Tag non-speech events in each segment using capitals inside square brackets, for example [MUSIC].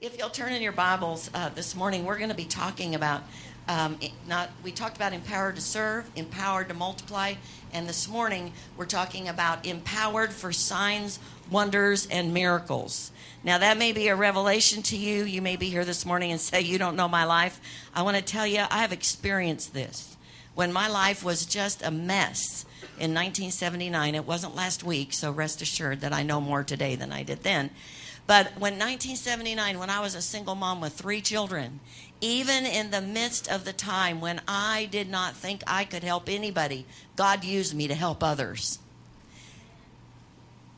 If you'll turn in your Bibles uh, this morning, we're going to be talking about um, not. We talked about empowered to serve, empowered to multiply, and this morning we're talking about empowered for signs, wonders, and miracles. Now that may be a revelation to you. You may be here this morning and say you don't know my life. I want to tell you I have experienced this. When my life was just a mess in 1979, it wasn't last week, so rest assured that I know more today than I did then. But when 1979, when I was a single mom with three children, even in the midst of the time when I did not think I could help anybody, God used me to help others.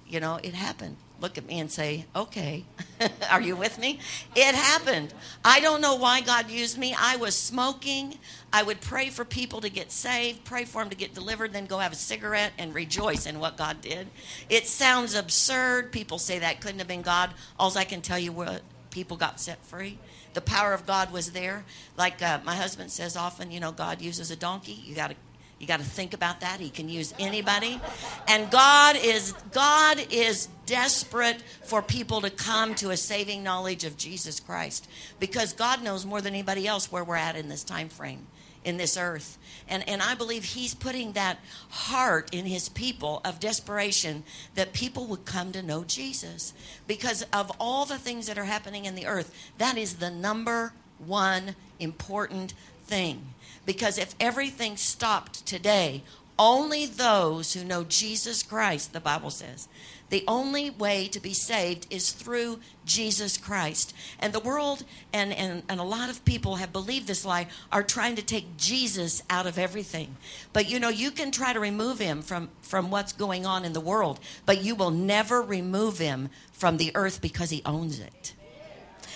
You know, it happened look at me and say, okay, [LAUGHS] are you with me? It happened. I don't know why God used me. I was smoking. I would pray for people to get saved, pray for them to get delivered, then go have a cigarette and rejoice in what God did. It sounds absurd. People say that couldn't have been God. All I can tell you what people got set free. The power of God was there. Like uh, my husband says often, you know, God uses a donkey. You got to you got to think about that. He can use anybody. And God is God is desperate for people to come to a saving knowledge of Jesus Christ because God knows more than anybody else where we're at in this time frame in this earth. And, and I believe he's putting that heart in his people of desperation that people would come to know Jesus. Because of all the things that are happening in the earth, that is the number one important thing. Because if everything stopped today, only those who know Jesus Christ, the Bible says, the only way to be saved is through Jesus Christ. And the world and, and, and a lot of people have believed this lie, are trying to take Jesus out of everything. But you know, you can try to remove him from, from what's going on in the world, but you will never remove him from the earth because he owns it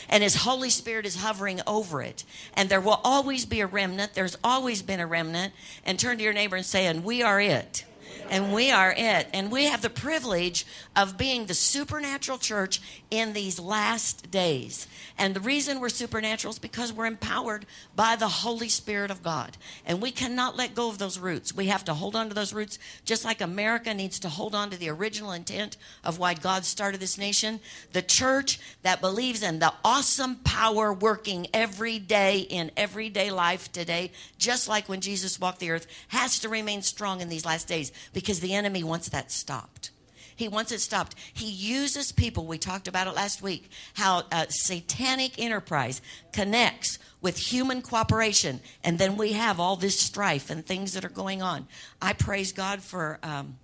and His Holy Spirit is hovering over it. And there will always be a remnant. There's always been a remnant. And turn to your neighbor and say, and we are it and we are it. And we have the privilege of being the supernatural church in these last days. And the reason we're supernatural is because we're empowered by the Holy Spirit of God. And we cannot let go of those roots. We have to hold on to those roots, just like America needs to hold on to the original intent of why God started this nation. The church that believes in the awesome power working every day in everyday life today, just like when Jesus walked the earth, has to remain strong in these last days because the enemy wants that stopped. He wants it stopped. He uses people. We talked about it last week how uh, satanic enterprise connects with human cooperation, and then we have all this strife and things that are going on. I praise God for. Um,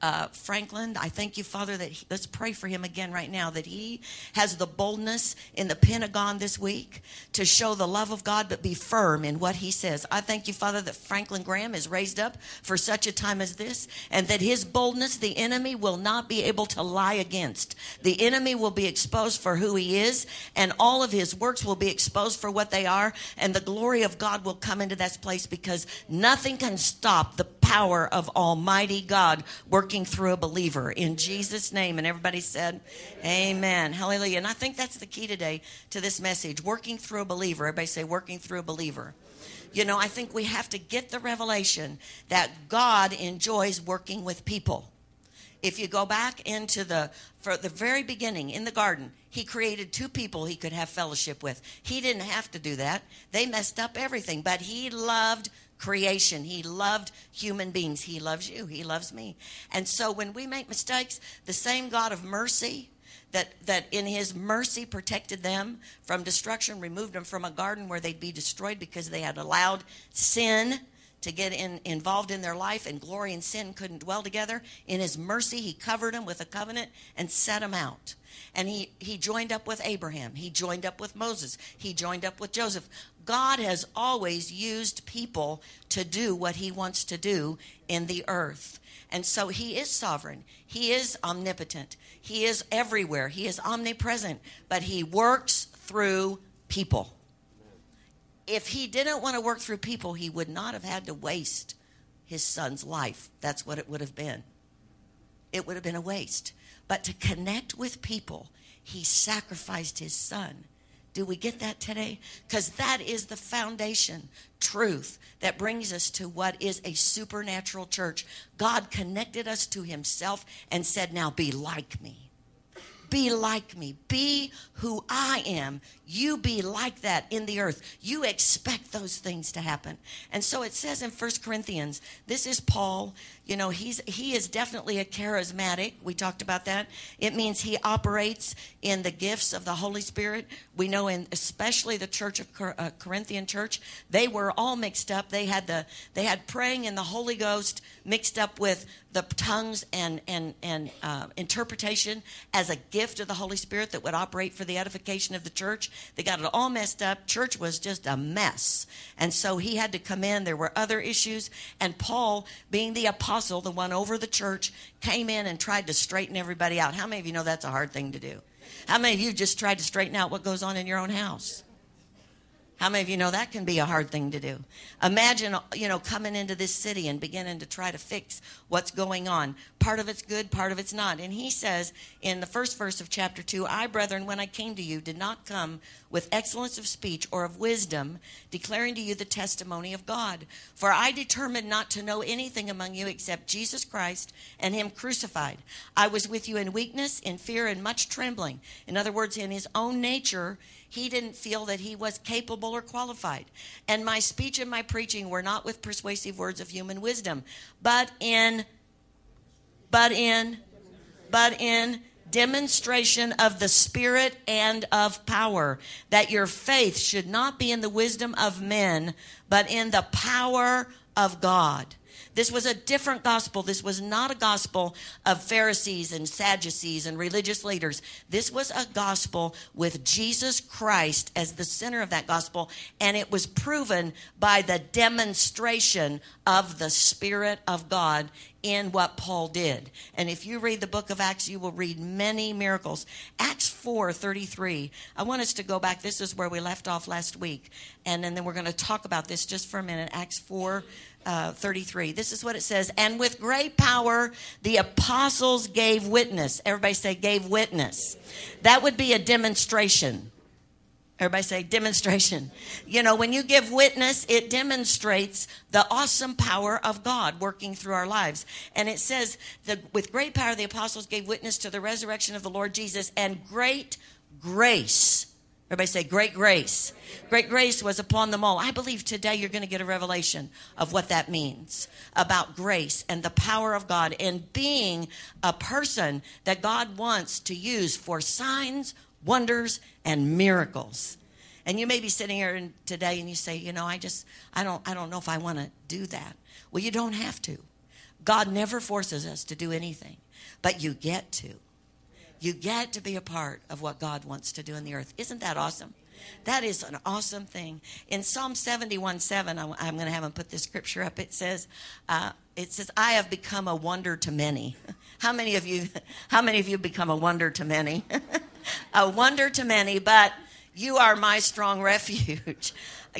uh, Franklin. I thank you, Father, that he, let's pray for him again right now, that he has the boldness in the Pentagon this week to show the love of God, but be firm in what he says. I thank you, Father, that Franklin Graham is raised up for such a time as this, and that his boldness, the enemy will not be able to lie against. The enemy will be exposed for who he is, and all of his works will be exposed for what they are, and the glory of God will come into this place because nothing can stop the power of Almighty God working working through a believer in Jesus' name. And everybody said, Amen. Hallelujah. And I think that's the key today to this message working through a believer. Everybody say, working through a believer. You know, I think we have to get the revelation that God enjoys working with people. If you go back into the for the very beginning in the garden, he created two people he could have fellowship with. He didn't have to do that. They messed up everything, but he loved creation. He loved human beings. He loves you. He loves me. And so when we make mistakes, the same God of mercy that, that in his mercy protected them from destruction, removed them from a garden where they'd be destroyed because they had allowed sin to get in, involved in their life, and glory and sin couldn't dwell together. In his mercy, he covered them with a covenant and set them out. And he, he joined up with Abraham. He joined up with Moses. He joined up with Joseph. God has always used people to do what he wants to do in the earth. And so he is sovereign. He is omnipotent. He is everywhere. He is omnipresent. But he works through people. If he didn't want to work through people, he would not have had to waste his son's life. That's what it would have been. It would have been a waste. But to connect with people, he sacrificed his son do we get that today? Because that is the foundation truth that brings us to what is a supernatural church. God connected us to Himself and said, Now be like me. Be like me. Be who I am. You be like that in the earth. You expect those things to happen. And so it says in First Corinthians, this is Paul. You know, he's he is definitely a charismatic. We talked about that. It means he operates in the gifts of the Holy Spirit. We know in especially the church of uh, Corinthian church, they were all mixed up. They had the they had praying in the Holy Ghost mixed up with the tongues and and and uh, interpretation as a gift of the Holy Spirit that would operate for the edification of the church. They got it all messed up. Church was just a mess, and so he had to come in. There were other issues, and Paul, being the apostle, the one over the church, came in and tried to straighten everybody out. How many of you know that's a hard thing to do? How many of you just tried to straighten out what goes on in your own house? How many of you know that can be a hard thing to do? Imagine, you know, coming into this city and beginning to try to fix what's going on. Part of it's good, part of it's not. And he says in the first verse of chapter 2 I, brethren, when I came to you, did not come with excellence of speech or of wisdom, declaring to you the testimony of God. For I determined not to know anything among you except Jesus Christ and Him crucified. I was with you in weakness, in fear, and much trembling. In other words, in His own nature, he didn't feel that he was capable or qualified. And my speech and my preaching were not with persuasive words of human wisdom, but in, but in, but in demonstration of the Spirit and of power, that your faith should not be in the wisdom of men, but in the power of God. This was a different gospel. This was not a gospel of Pharisees and Sadducees and religious leaders. This was a gospel with Jesus Christ as the center of that gospel, and it was proven by the demonstration of the Spirit of God in what Paul did. And if you read the book of Acts, you will read many miracles. Acts 4 33. I want us to go back. This is where we left off last week. And, and then we're going to talk about this just for a minute. Acts 4 uh, 33. This is what it says. And with great power, the apostles gave witness. Everybody say, gave witness. That would be a demonstration. Everybody say demonstration. You know, when you give witness, it demonstrates the awesome power of God working through our lives. And it says that with great power, the apostles gave witness to the resurrection of the Lord Jesus and great grace Everybody say, Great grace. Great grace was upon them all. I believe today you're going to get a revelation of what that means about grace and the power of God and being a person that God wants to use for signs, wonders, and miracles. And you may be sitting here today and you say, you know, I just, I don't, I don't know if I want to do that. Well, you don't have to. God never forces us to do anything, but you get to. You get to be a part of what God wants to do in the earth. Isn't that awesome? That is an awesome thing. In Psalm 71 7, I'm, going to have him put this scripture up. It says, uh, it says, I have become a wonder to many. [LAUGHS] How many of you, [LAUGHS] how many of you become a wonder to many? [LAUGHS] a wonder to many, but you are my strong refuge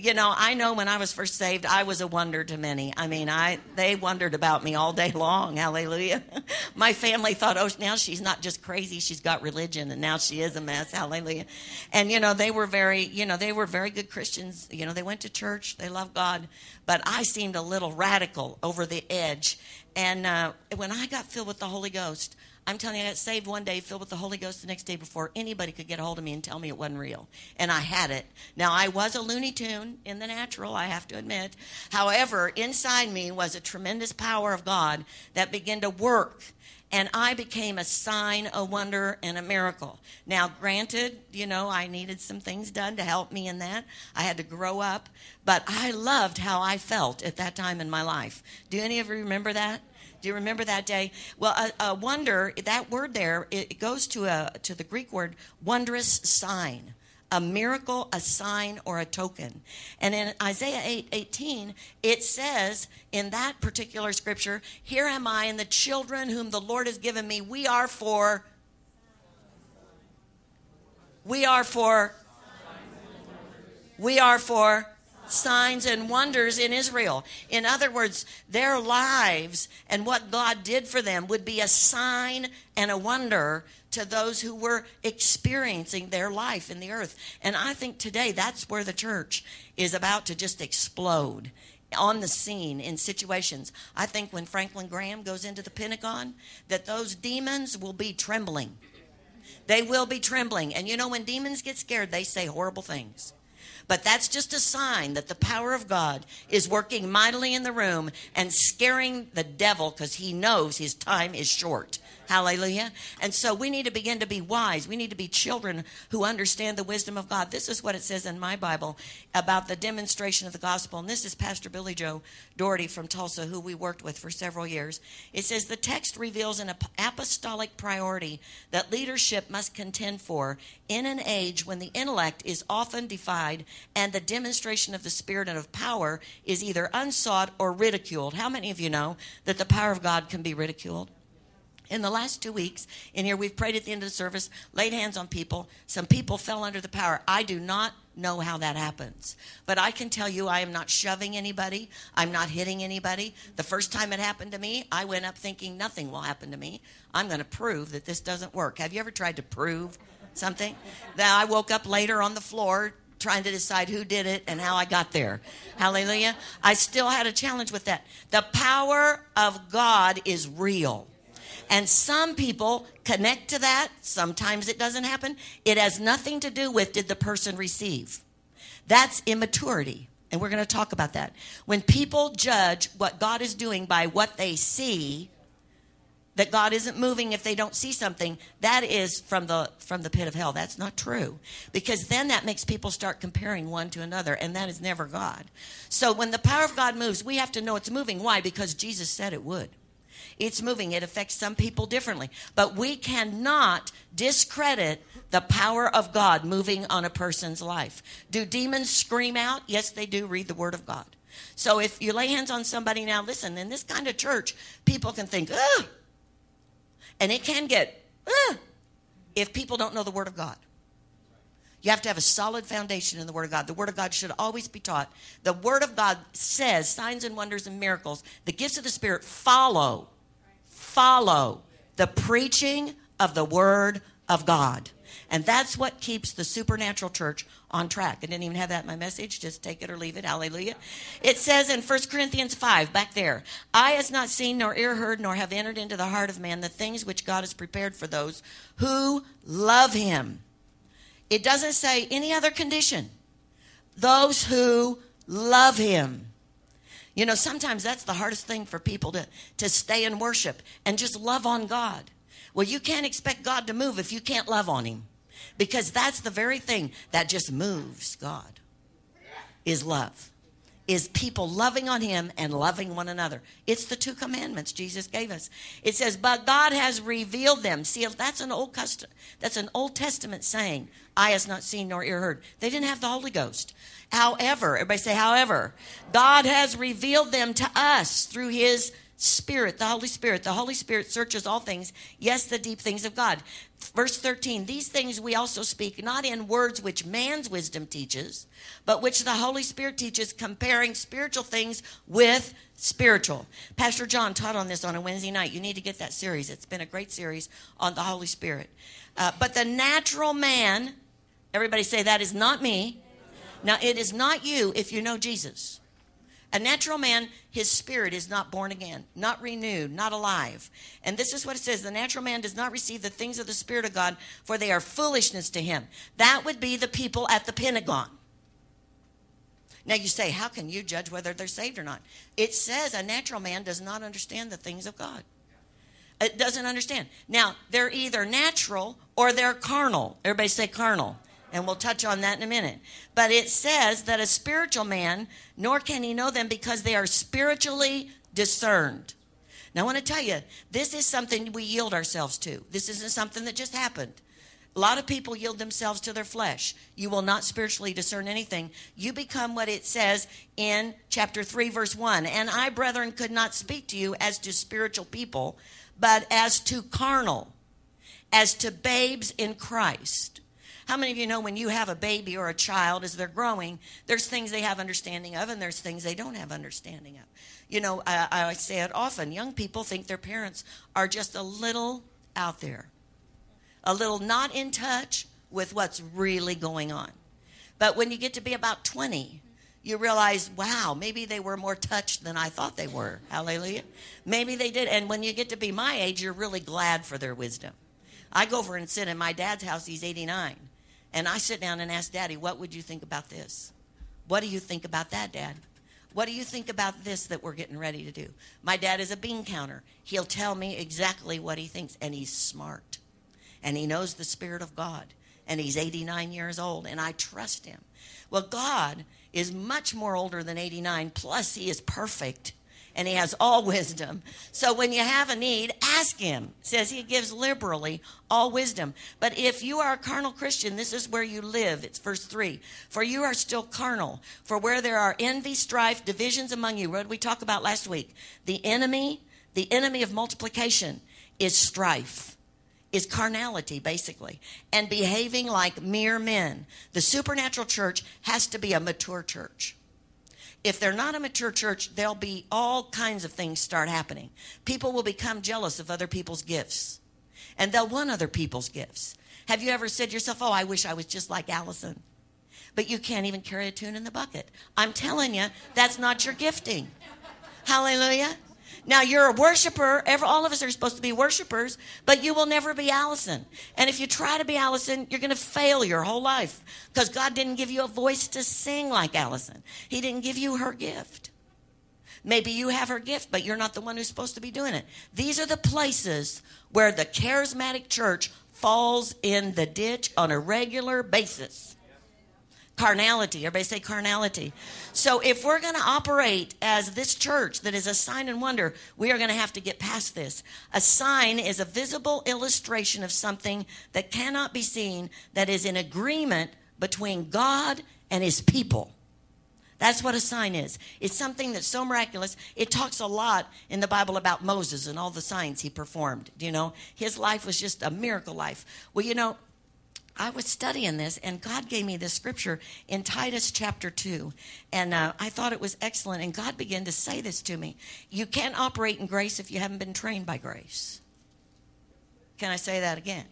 you know, I know when I was first saved, I was a wonder to many. I mean, I they wondered about me all day [LAUGHS] long. Hallelujah. [LAUGHS] My family thought, oh, now she's not just crazy; she's got religion, and now she is a mess. Hallelujah. And you know, they were very, you know, they were very good Christians. You know, they went to church, they loved God, but I seemed a little radical over the edge. And uh, when I got filled with the Holy Ghost, I'm telling you, I got saved one day, filled with the Holy Ghost the next day before anybody could get a hold of me and tell me it wasn't real. And I had it. Now, I was a Looney Tune in the natural, I have to admit. However, inside me was a tremendous power of God that began to work. And I became a sign, a wonder, and a miracle. Now, granted, you know, I needed some things done to help me in that. I had to grow up. But I loved how I felt at that time in my life. Do any of you remember that? Do you remember that day? Well, a, a wonder, that word there, it goes to a to the Greek word wondrous sign. A miracle, a sign, or a token. And in Isaiah 8 18, it says in that particular scripture, Here am I and the children whom the Lord has given me. We are for we are for we are for signs and wonders in Israel. In other words, their lives and what God did for them would be a sign and a wonder to those who were experiencing their life in the earth. And I think today that's where the church is about to just explode on the scene in situations. I think when Franklin Graham goes into the Pentagon, that those demons will be trembling They will be trembling. And you know, when demons get scared, they say horrible things. But that's just a sign that the power of God is working mightily in the room and scaring the devil because he knows his time is short. Hallelujah. And so we need to begin to be wise. We need to be children who understand the wisdom of God. This is what it says in my Bible about the demonstration of the gospel. And this is Pastor Billy Joe Daugherty from Tulsa, who we worked with for several years. It says the text reveals an apostolic priority that leadership must contend for in an age when the intellect is often defied and the demonstration of the spirit and of power is either unsought or ridiculed. How many of you know that the power of God can be ridiculed? In the last two weeks, in here, we've prayed at the end of the service, laid hands on people. Some people fell under the power. I do not know how that happens. But I can tell you, I am not shoving anybody. I'm not hitting anybody. The first time it happened to me, I went up thinking nothing will happen to me. I'm going to prove that this doesn't work. Have you ever tried to prove something? Then I woke up later on the floor trying to decide who did it and how I got there. Hallelujah. I still had a challenge with that. The power of God is real. And some people connect to that. Sometimes it doesn't happen. It has nothing to do with did the person receive. That's immaturity. And we're going to talk about that. When people judge what God is doing by what they see, that God isn't moving if they don't see something, that is from the from the pit of hell. That's not true. Because then that makes people start comparing one to another, and that is never God. So when the power of God moves, we have to know it's moving. Why? Because Jesus said it would. It's moving. It affects some people differently. But we cannot discredit the power of God moving on a person's life. Do demons scream out? Yes, they do. Read the Word of God. So if you lay hands on somebody now, listen, in this kind of church, people can think, ugh. And it can get, ugh, if people don't know the Word of God. You have to have a solid foundation in the Word of God. The Word of God should always be taught. The Word of God says signs and wonders and miracles, the gifts of the Spirit follow follow the preaching of the Word of God. And that's what keeps the supernatural church on track. I didn't even have that in my message. Just take it or leave it. Hallelujah. It says in 1 Corinthians 5, back there, Eye has not seen, nor ear heard, nor have entered into the heart of man the things which God has prepared for those who love him. It doesn't say any other condition. Those who love him. You know, sometimes that's the hardest thing for people to, to stay in worship and just love on God. Well, you can't expect God to move if you can't love on Him because that's the very thing that just moves God is love is people loving on him and loving one another. It's the two commandments Jesus gave us. It says, "But God has revealed them." See, that's an old custom. That's an Old Testament saying. Eye has not seen nor ear heard. They didn't have the Holy Ghost. However, everybody say, however, God has revealed them to us through his Spirit, the Holy Spirit. The Holy Spirit searches all things, yes, the deep things of God. Verse 13, these things we also speak, not in words which man's wisdom teaches, but which the Holy Spirit teaches, comparing spiritual things with spiritual. Pastor John taught on this on a Wednesday night. You need to get that series. It's been a great series on the Holy Spirit. Uh, but the natural man, everybody say, that is not me. Now, it is not you if you know Jesus. A natural man, his spirit is not born again, not renewed, not alive. And this is what it says the natural man does not receive the things of the Spirit of God, for they are foolishness to him. That would be the people at the Pentagon. Now you say, how can you judge whether they're saved or not? It says a natural man does not understand the things of God. It doesn't understand. Now, they're either natural or they're carnal. Everybody say carnal. And we'll touch on that in a minute. But it says that a spiritual man, nor can he know them because they are spiritually discerned. Now, I want to tell you, this is something we yield ourselves to. This isn't something that just happened. A lot of people yield themselves to their flesh. You will not spiritually discern anything. You become what it says in chapter 3, verse 1. And I, brethren, could not speak to you as to spiritual people, but as to carnal, as to babes in Christ. How many of you know when you have a baby or a child as they're growing, there's things they have understanding of and there's things they don't have understanding of? You know, I, I say it often young people think their parents are just a little out there, a little not in touch with what's really going on. But when you get to be about 20, you realize, wow, maybe they were more touched than I thought they were. Hallelujah. Maybe they did. And when you get to be my age, you're really glad for their wisdom. I go over and sit in my dad's house. He's 89. And I sit down and ask Daddy, what would you think about this? What do you think about that, Dad? What do you think about this that we're getting ready to do? My dad is a bean counter. He'll tell me exactly what he thinks, and he's smart. And he knows the Spirit of God. And he's 89 years old, and I trust him. Well, God is much more older than 89, plus, he is perfect and he has all [LAUGHS] wisdom. So when you have a need, ask him. It says he gives liberally all wisdom. But if you are a carnal Christian, this is where you live. It's verse 3. For you are still carnal. For where there are envy, strife, divisions among you, what we talk about last week? The enemy, the enemy of multiplication is strife is carnality, basically, and behaving like mere men. The supernatural church has to be a mature church. If they're not a mature church, there'll be all kinds of things start happening. People will become jealous of other people's gifts, and they'll want other people's gifts. Have you ever said to yourself, Oh, I wish I was just like Allison? But you can't even carry a tune in the bucket. I'm telling you, that's not your gifting. Hallelujah. Now you're a worshiper. All of us are supposed to be worshipers, but you will never be Allison. And if you try to be Allison, you're going to fail your whole life because God didn't give you a voice to sing like Allison. He didn't give you her gift. Maybe you have her gift, but you're not the one who's supposed to be doing it. These are the places where the charismatic church falls in the ditch on a regular basis. Carnality. Everybody say carnality. So if we're going to operate as this church that is a sign and wonder, we are going to have to get past this. A sign is a visible illustration of something that cannot be seen that is in agreement between God and his people. That's what a sign is. It's something that's so miraculous. It talks a lot in the Bible about Moses and all the signs he performed. Do you know, his life was just a miracle life. Well, you know, I was studying this, and God gave me this scripture in Titus chapter 2. And uh, I thought it was excellent. And God began to say this to me You can't operate in grace if you haven't been trained by grace. Can I say that again?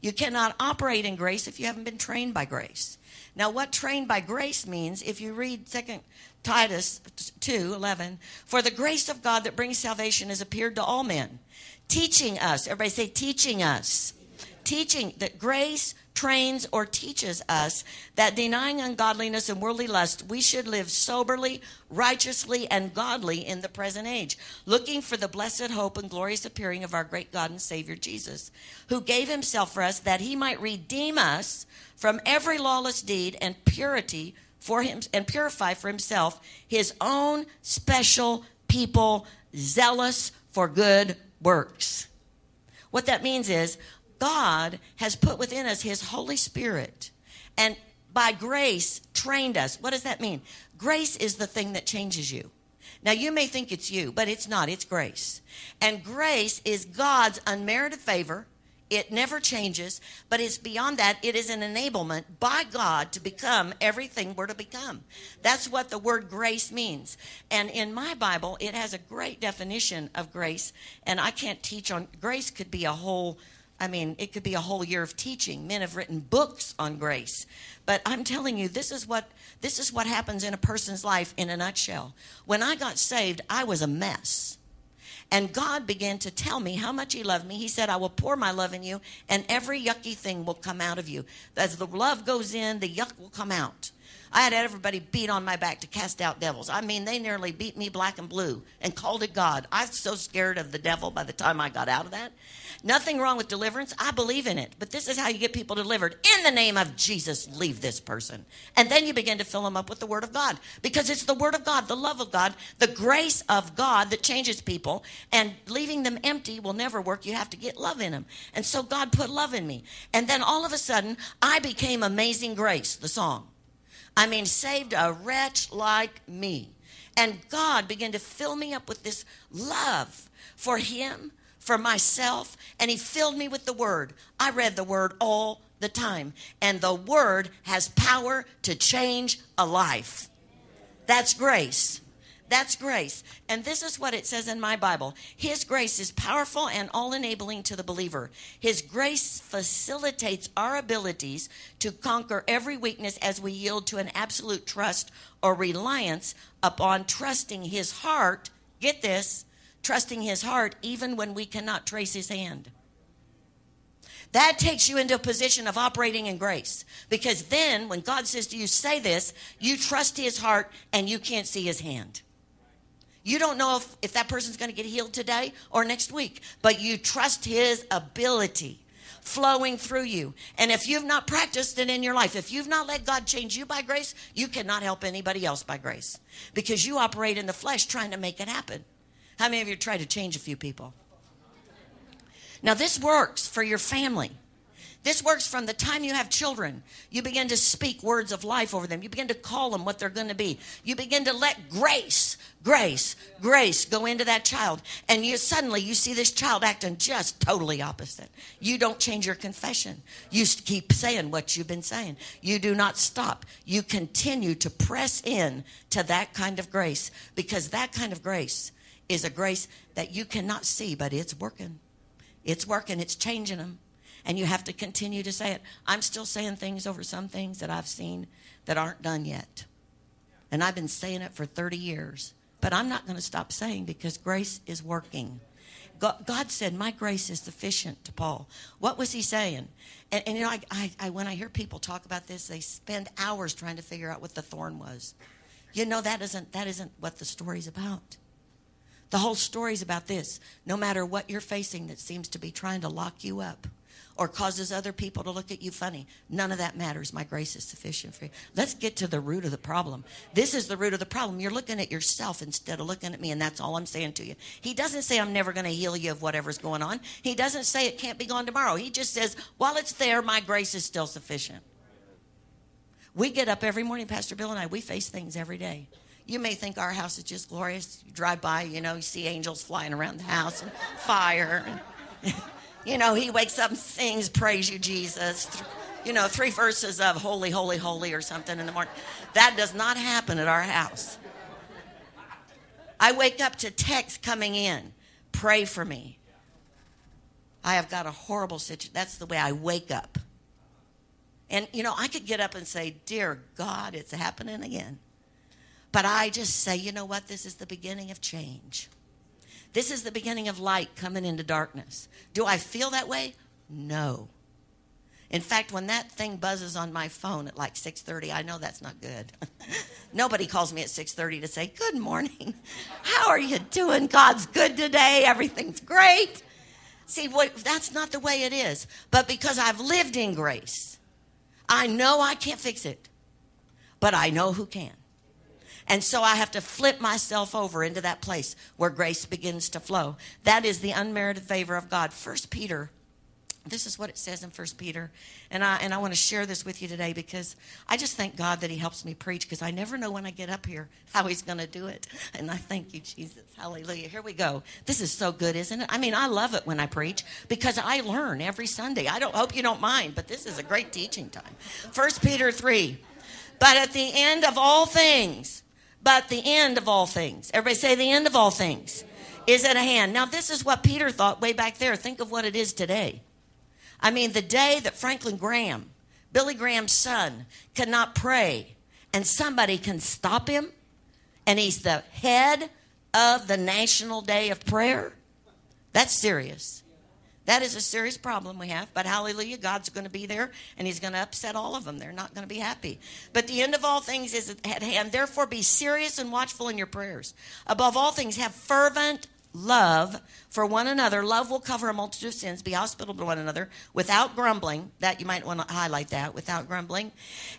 You cannot operate in grace if you haven't been trained by grace. Now, what trained by grace means, if you read Second Titus 2 11, for the grace of God that brings salvation has appeared to all men, teaching us, everybody say, teaching us, teaching that grace trains or teaches us that denying ungodliness and worldly lust, we should live soberly, righteously, and godly in the present age, looking for the blessed hope and glorious appearing of our great God and Savior Jesus, who gave himself for us that he might redeem us from every lawless deed and purity for him and purify for himself his own special people zealous for good works. What that means is God has put within us His Holy Spirit and by grace trained us. What does that mean? Grace is the thing that changes you. Now, you may think it's you, but it's not. It's grace. And grace is God's unmerited favor. It never changes, but it's beyond that. It is an enablement by God to become everything we're to become. That's what the word grace means. And in my Bible, it has a great definition of grace. And I can't teach on grace, could be a whole I mean, it could be a whole year of teaching. Men have written books on grace. But I'm telling you, this is what this is what happens in a person's life in a nutshell. When I got saved, I was a mess. And God began to tell me how much He loved me. He said, I will pour my love in you, and every yucky thing will come out of you. As the love goes in, the yuck will come out. I had everybody beat on my back to cast out devils. I mean, they nearly beat me black and blue and called it God. I was so scared of the devil by the time I got out of that. Nothing wrong with deliverance. I believe in it. But this is how you get people delivered. In the name of Jesus, leave this person. And then you begin to fill them up with the Word of God because it's the Word of God, the love of God, the grace of God that changes people. And leaving them empty will never work. You have to get love in them. And so God put love in me. And then all of a sudden, I became Amazing Grace, the song. I mean, saved a wretch like me. And God began to fill me up with this love for Him, for myself, and He filled me with the Word. I read the Word all the time, and the Word has power to change a life. That's grace. That's grace. And this is what it says in my Bible His grace is powerful and all enabling to the believer. His grace facilitates our abilities to conquer every weakness as we yield to an absolute trust or reliance upon trusting His heart. Get this trusting His heart even when we cannot trace His hand. That takes you into a position of operating in grace. Because then, when God says to you, say this, you trust his heart and you can't see his hand. You don't know if, if that person's going to get healed today or next week, but you trust his ability flowing through you. And if you've not practiced it in your life, if you've not let God change you by grace, you cannot help anybody else by grace because you operate in the flesh trying to make it happen. How many of you tried to change a few people? Now, this works for your family. This works from the time you have children. You begin to speak words of life over them. You begin to call them what they're going to be. You begin to let grace, grace, grace go into that child. And you suddenly you see this child acting just totally opposite. You don't change your confession. You keep saying what you've been saying. You do not stop. You continue to press in to that kind of grace because that kind of grace is a grace that you cannot see, but it's working. It's working. It's changing them. And you have to continue to say it. I'm still saying things over some things that I've seen that aren't done yet. And I've been saying it for 30 years. But I'm not going to stop saying because grace is working. God, said, My grace is sufficient to Paul. What was he saying? And, and you know, I, I, I, when I hear people talk about this, they spend hours trying to figure out what the thorn was. You know, that isn't, that isn't what the story's about. The whole story's about this. No matter what you're facing that seems to be trying to lock you up, or causes other people to look at you funny. None of that matters. My grace is sufficient for you. Let's get to the root of the problem. This is the root of the problem. You're looking at yourself instead of looking at me, and that's all I'm saying to you. He doesn't say, I'm never going to heal you of whatever's going on. He doesn't say it can't be gone tomorrow. He just says, while it's there, my grace is still sufficient. We get up every morning, Pastor Bill and I, we face things every day. You may think our house is just glorious. You drive by, you know, you see angels flying around the house and fire. And [LAUGHS] You know, he wakes up and sings, Praise you, Jesus. You know, three verses of Holy, Holy, Holy or something in the morning. That does not happen at our house. I wake up to text coming in Pray for me. I have got a horrible situation. That's the way I wake up. And, you know, I could get up and say, Dear God, it's happening again. But I just say, you know what? This is the beginning of change. This is the beginning of light coming into darkness. Do I feel that way? No. In fact, when that thing buzzes on my phone at like 6:30, I know that's not good. [LAUGHS] Nobody calls me at 6:30 to say, "Good morning. How are you doing? God's good today. Everything's great." See, that's not the way it is. But because I've lived in grace, I know I can't fix it. But I know who can. And so I have to flip myself over into that place where grace begins to flow. That is the unmerited favor of God. First Peter this is what it says in First Peter, and I and I want to share this with you today because I just thank God that He helps me preach because I never know when I get up here how He's going to do it, and I thank you, Jesus, Hallelujah. Here we go. This is so good, isn't it? I mean, I love it when I preach because I learn every Sunday. I don't hope you don't mind, but this is a great teaching time. First Peter three, but at the end of all things, but the end of all things. Everybody say the end of all things is at hand. Now, this is what Peter thought way back there. Think of what it is today. I mean, the day that Franklin Graham, Billy Graham's son, cannot pray and somebody can stop him, and he's the head of the National Day of Prayer. That's serious. That is a serious problem we have, but hallelujah, God's going to be there and He's going to upset all of them. They're not going to be happy. But the end of all things is at hand. Therefore, be serious and watchful in your prayers. Above all things, have fervent love for one another. Love will cover a multitude of sins. Be hospitable to one another without grumbling. That you might want to highlight that without grumbling.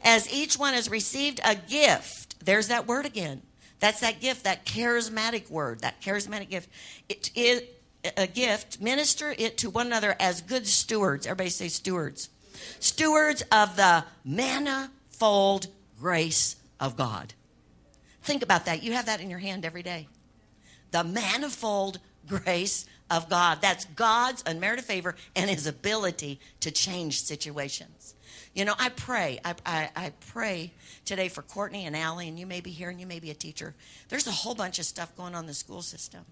As each one has received a gift, there's that word again. That's that gift, that charismatic word, that charismatic gift. It, it a gift, minister it to one another as good stewards. Everybody say stewards. Stewards of the manifold grace of God. Think about that. You have that in your hand every day. The manifold grace of God. That's God's unmerited favor and his ability to change situations. You know, I pray. I, I, I, pray today for Courtney and Allie, and you may be here and you may be a teacher. There's a whole bunch of stuff going on in the school system.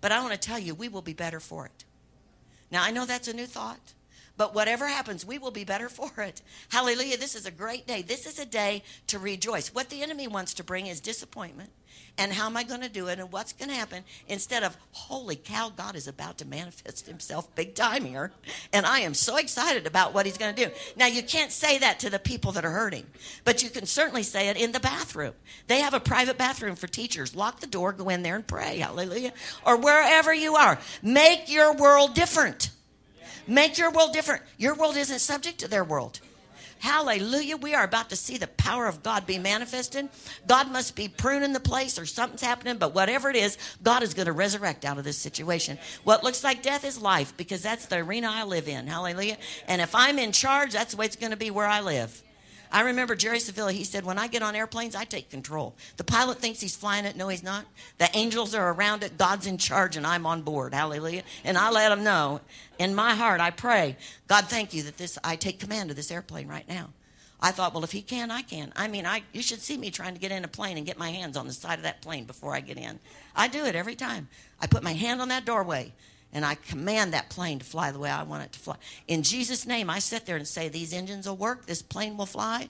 But I want to tell you, we will be better for it. Now, I know that's a new thought, But whatever happens, we will be better [LAUGHS] for it. Hallelujah. This is a great day. This is a day to rejoice. What the enemy wants to bring is disappointment. And how am I going to do it? And what's going to happen? Instead of, holy cow, God is about to manifest himself big time here. And I am so excited about what he's going to do. Now, you can't say that to the people that are hurting, but you can certainly say it in the bathroom. They have a private bathroom for teachers. Lock the door, go in there and pray. Hallelujah. Or wherever you are. Make your world different. Make your world different. Your world isn't subject to their world. Hallelujah. We are about to see the power of God be manifested. God must be pruning the place or something's happening, but whatever it is, God is going to resurrect out of this situation. What looks like death is life because that's the arena I live in. Hallelujah. And if I'm in charge, that's the way it's going to be where I live. I remember Jerry Savelle, he said, When I get on airplanes, I take control. The pilot thinks he's flying it. No, he's not. The angels are around it. God's in charge, and I'm on board. Hallelujah. And I let him know. In my heart, I pray, God, thank you that this I take command of this airplane right now. I thought, well, if he can, I can. I mean, I you should see me trying to get in a plane and get my hands on the side of that plane before I get in. I do it every time. I put my hand on that doorway and I command that plane to fly the way I want it to fly. In Jesus' name, I sit there and say, These engines will work, this plane will fly.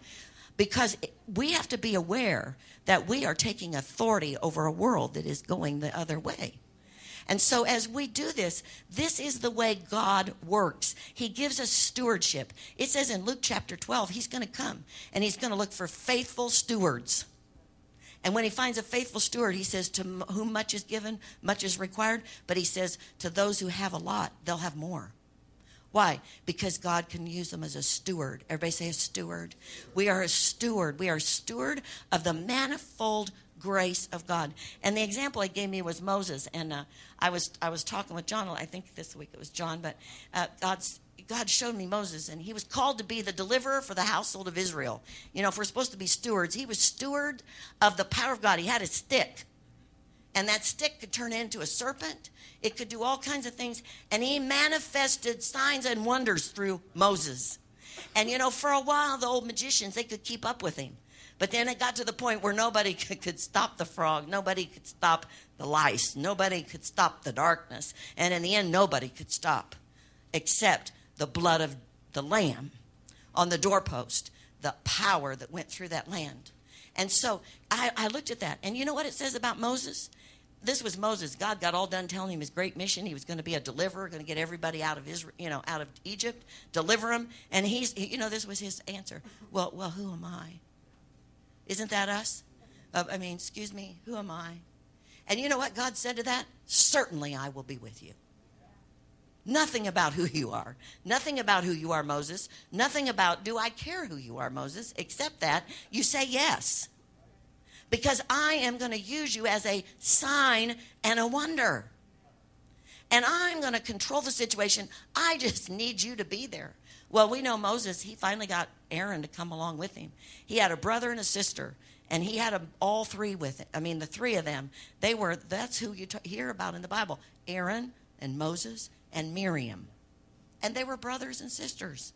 Because we have to be aware that we are taking authority over a world that is going the other way. And so, as we do this, this is the way God works. He gives us stewardship. It says in Luke chapter 12, He's going to come and He's going to look for faithful stewards. And when he finds a faithful steward, he says, To whom much is given, much is required. But he says, To those who have a lot, they'll have more. Why? Because God can use them as a steward. Everybody say a steward. We are a steward. We are steward of the manifold grace of God. And the example he gave me was Moses. And uh, I was I was talking with John. I think this week it was John, but uh, God's God showed me Moses, and he was called to be the deliverer for the household of Israel. You know, if we're supposed to be stewards, he was steward of the power of God. He had a stick, and that stick could turn into a serpent. It could do all kinds of things, and he manifested signs and wonders through Moses. And you know, for a while, the old magicians they could keep up with him. But then it got to the point where nobody [LAUGHS] could, could, stop the frog. Nobody could stop the lice. Nobody could stop the darkness. And in the end, nobody could stop except the blood of the lamb on the doorpost, the power that went through that land. And so I, I, looked at that. And you know what it says about Moses? This was Moses. God got all done telling him his great mission. He was going to be a deliverer, going to get everybody out of Israel, you know, out of Egypt, deliver them. And he's, you know, this was his answer. Well, well, who am I? Isn't that us? Uh, I mean, excuse me, who am I? And you know what God said to that? Certainly I will be with you. Nothing about who you are. Nothing about who you are, Moses. Nothing about, do I care who you are, Moses? Except that you say yes. Because I am going to use you as a sign and a wonder. And I'm going to control the situation. I just [LAUGHS] need you to be there. Well, we know Moses, he finally got Aaron to come along with him. He had a brother and a sister, and he had a, all three with him. I mean, the three of them, they were, that's who you t- hear about in the Bible Aaron and Moses and Miriam. And they were brothers and sisters.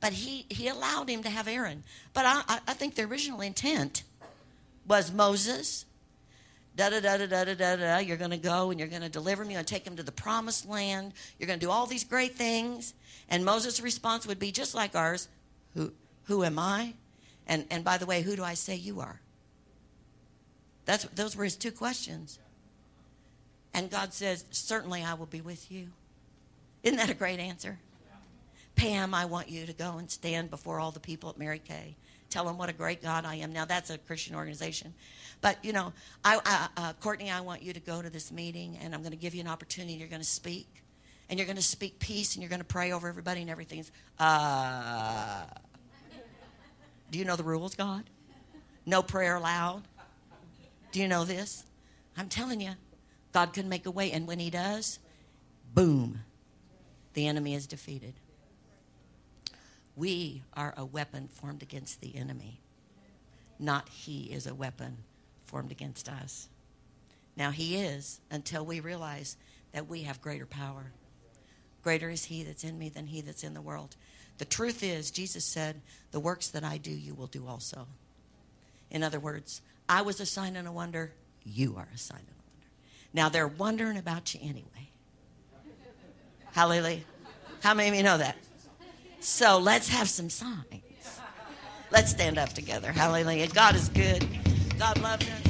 But he, he allowed him to have Aaron. But I, I think the original intent was Moses, Da, da da da da da da da You're going to go and you're going to deliver me and take him to the promised land. You're going to do all these great things. And Moses' response would be just like ours Who, who am I? And, and by the way, who do I say you are? That's, those were his two questions. And God says, Certainly I will be with you. Isn't that a great answer? Pam, I want you to go and stand before all the people at Mary Kay. Tell them what a great God I am. Now, that's a Christian organization. But, you know, I, uh, Courtney, I want you to go to this meeting, and I'm going to give you an opportunity. You're going to speak, and you're going to speak peace, and you're going to pray over everybody, and everything's. Uh, do you know the rules, God? No prayer allowed. Do you know this? I'm telling you, God can make a way, and when He does, boom, the enemy is defeated. We are a weapon formed against the enemy, not he is a weapon formed against us. Now, he is until we realize that we have greater power. Greater is he that's in me than he that's in the world. The truth is, Jesus said, The works that I do, you will do also. In other words, I was a sign and a wonder, you are a sign and a wonder. Now, they're wondering about you anyway. Hallelujah. How many of you know that? So let's have some signs. Let's stand up together. Hallelujah. God is good. God loves us.